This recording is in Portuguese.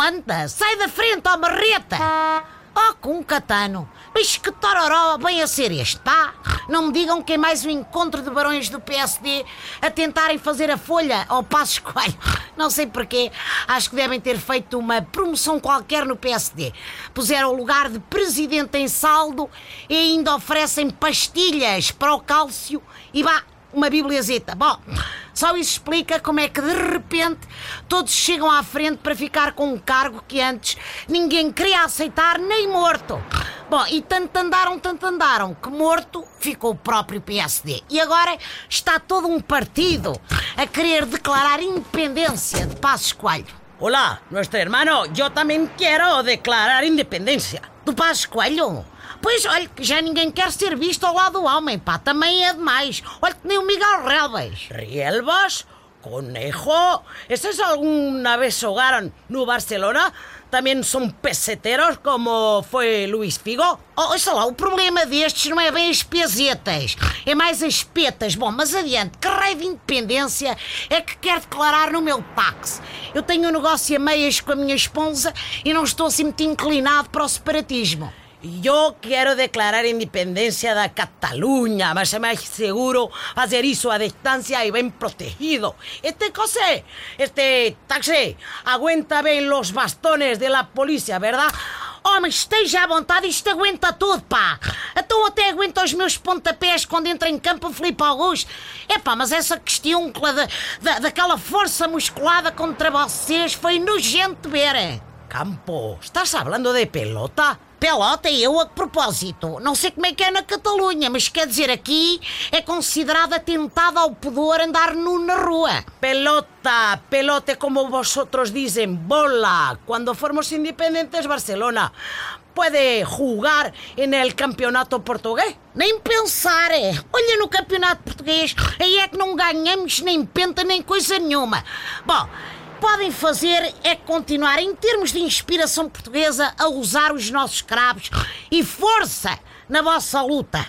anda? Sai da frente, ó marreta! Oh, com um catano! Mas que tororó vem a ser este, pá? Não me digam que é mais um encontro de barões do PSD a tentarem fazer a folha ao passo Coelho. Não sei porquê. Acho que devem ter feito uma promoção qualquer no PSD. Puseram o lugar de presidente em saldo e ainda oferecem pastilhas para o cálcio e vá, uma bibliazeta. Bom, só isso explica como é que de repente todos chegam à frente para ficar com um cargo que antes ninguém queria aceitar nem morto. Bom, e tanto andaram, tanto andaram, que morto ficou o próprio PSD. E agora está todo um partido a querer declarar independência de Passos Coelho. Hola, nuestro hermano, yo también quiero declarar independencia. Do Passos Coelho? Pois, olha, que já ninguém quer ser visto ao lado do homem, pá, também é demais. Olha que nem o Miguel Relvas. ¿Rielvas? ¿Conejo? ¿Esos alguna vez jugaron no Barcelona? ¿También son peseteros como foi Luís Figo? Oh, sei lá, o problema destes não é bem as pesetas, é mais as petas. Bom, mas adiante, que raio de independência é que quer declarar no meu tax? Eu tenho um negócio a meias com a minha esposa e não estou assim muito inclinado para o separatismo. Yo quiero declarar independencia de Cataluña, mas é mais seguro fazer isso a distância e bem protegido. Este cosé, este taxi, aguenta bem los bastones de la polícia, verdade? Oh, mas esteja à vontade, isto aguenta tudo, pá! Então até aguenta os meus pontapés quando entra em campo o Filipe Augusto. É pá, mas essa questão da, da, daquela força musculada contra vocês foi nojento ver. Campo, estás hablando de pelota? Pelota e eu a propósito. Não sei como é que é na Catalunha, mas quer dizer, aqui é considerado atentado ao pudor andar nu na rua. Pelota, pelota é como vosotros dicen, bola. Cuando formos independentes, Barcelona puede jugar en el campeonato portugués? Nem pensar. Olha no campeonato português, aí é que não ganhamos nem penta nem coisa nenhuma. Bom, podem fazer é continuar, em termos de inspiração portuguesa, a usar os nossos cravos e força na vossa luta.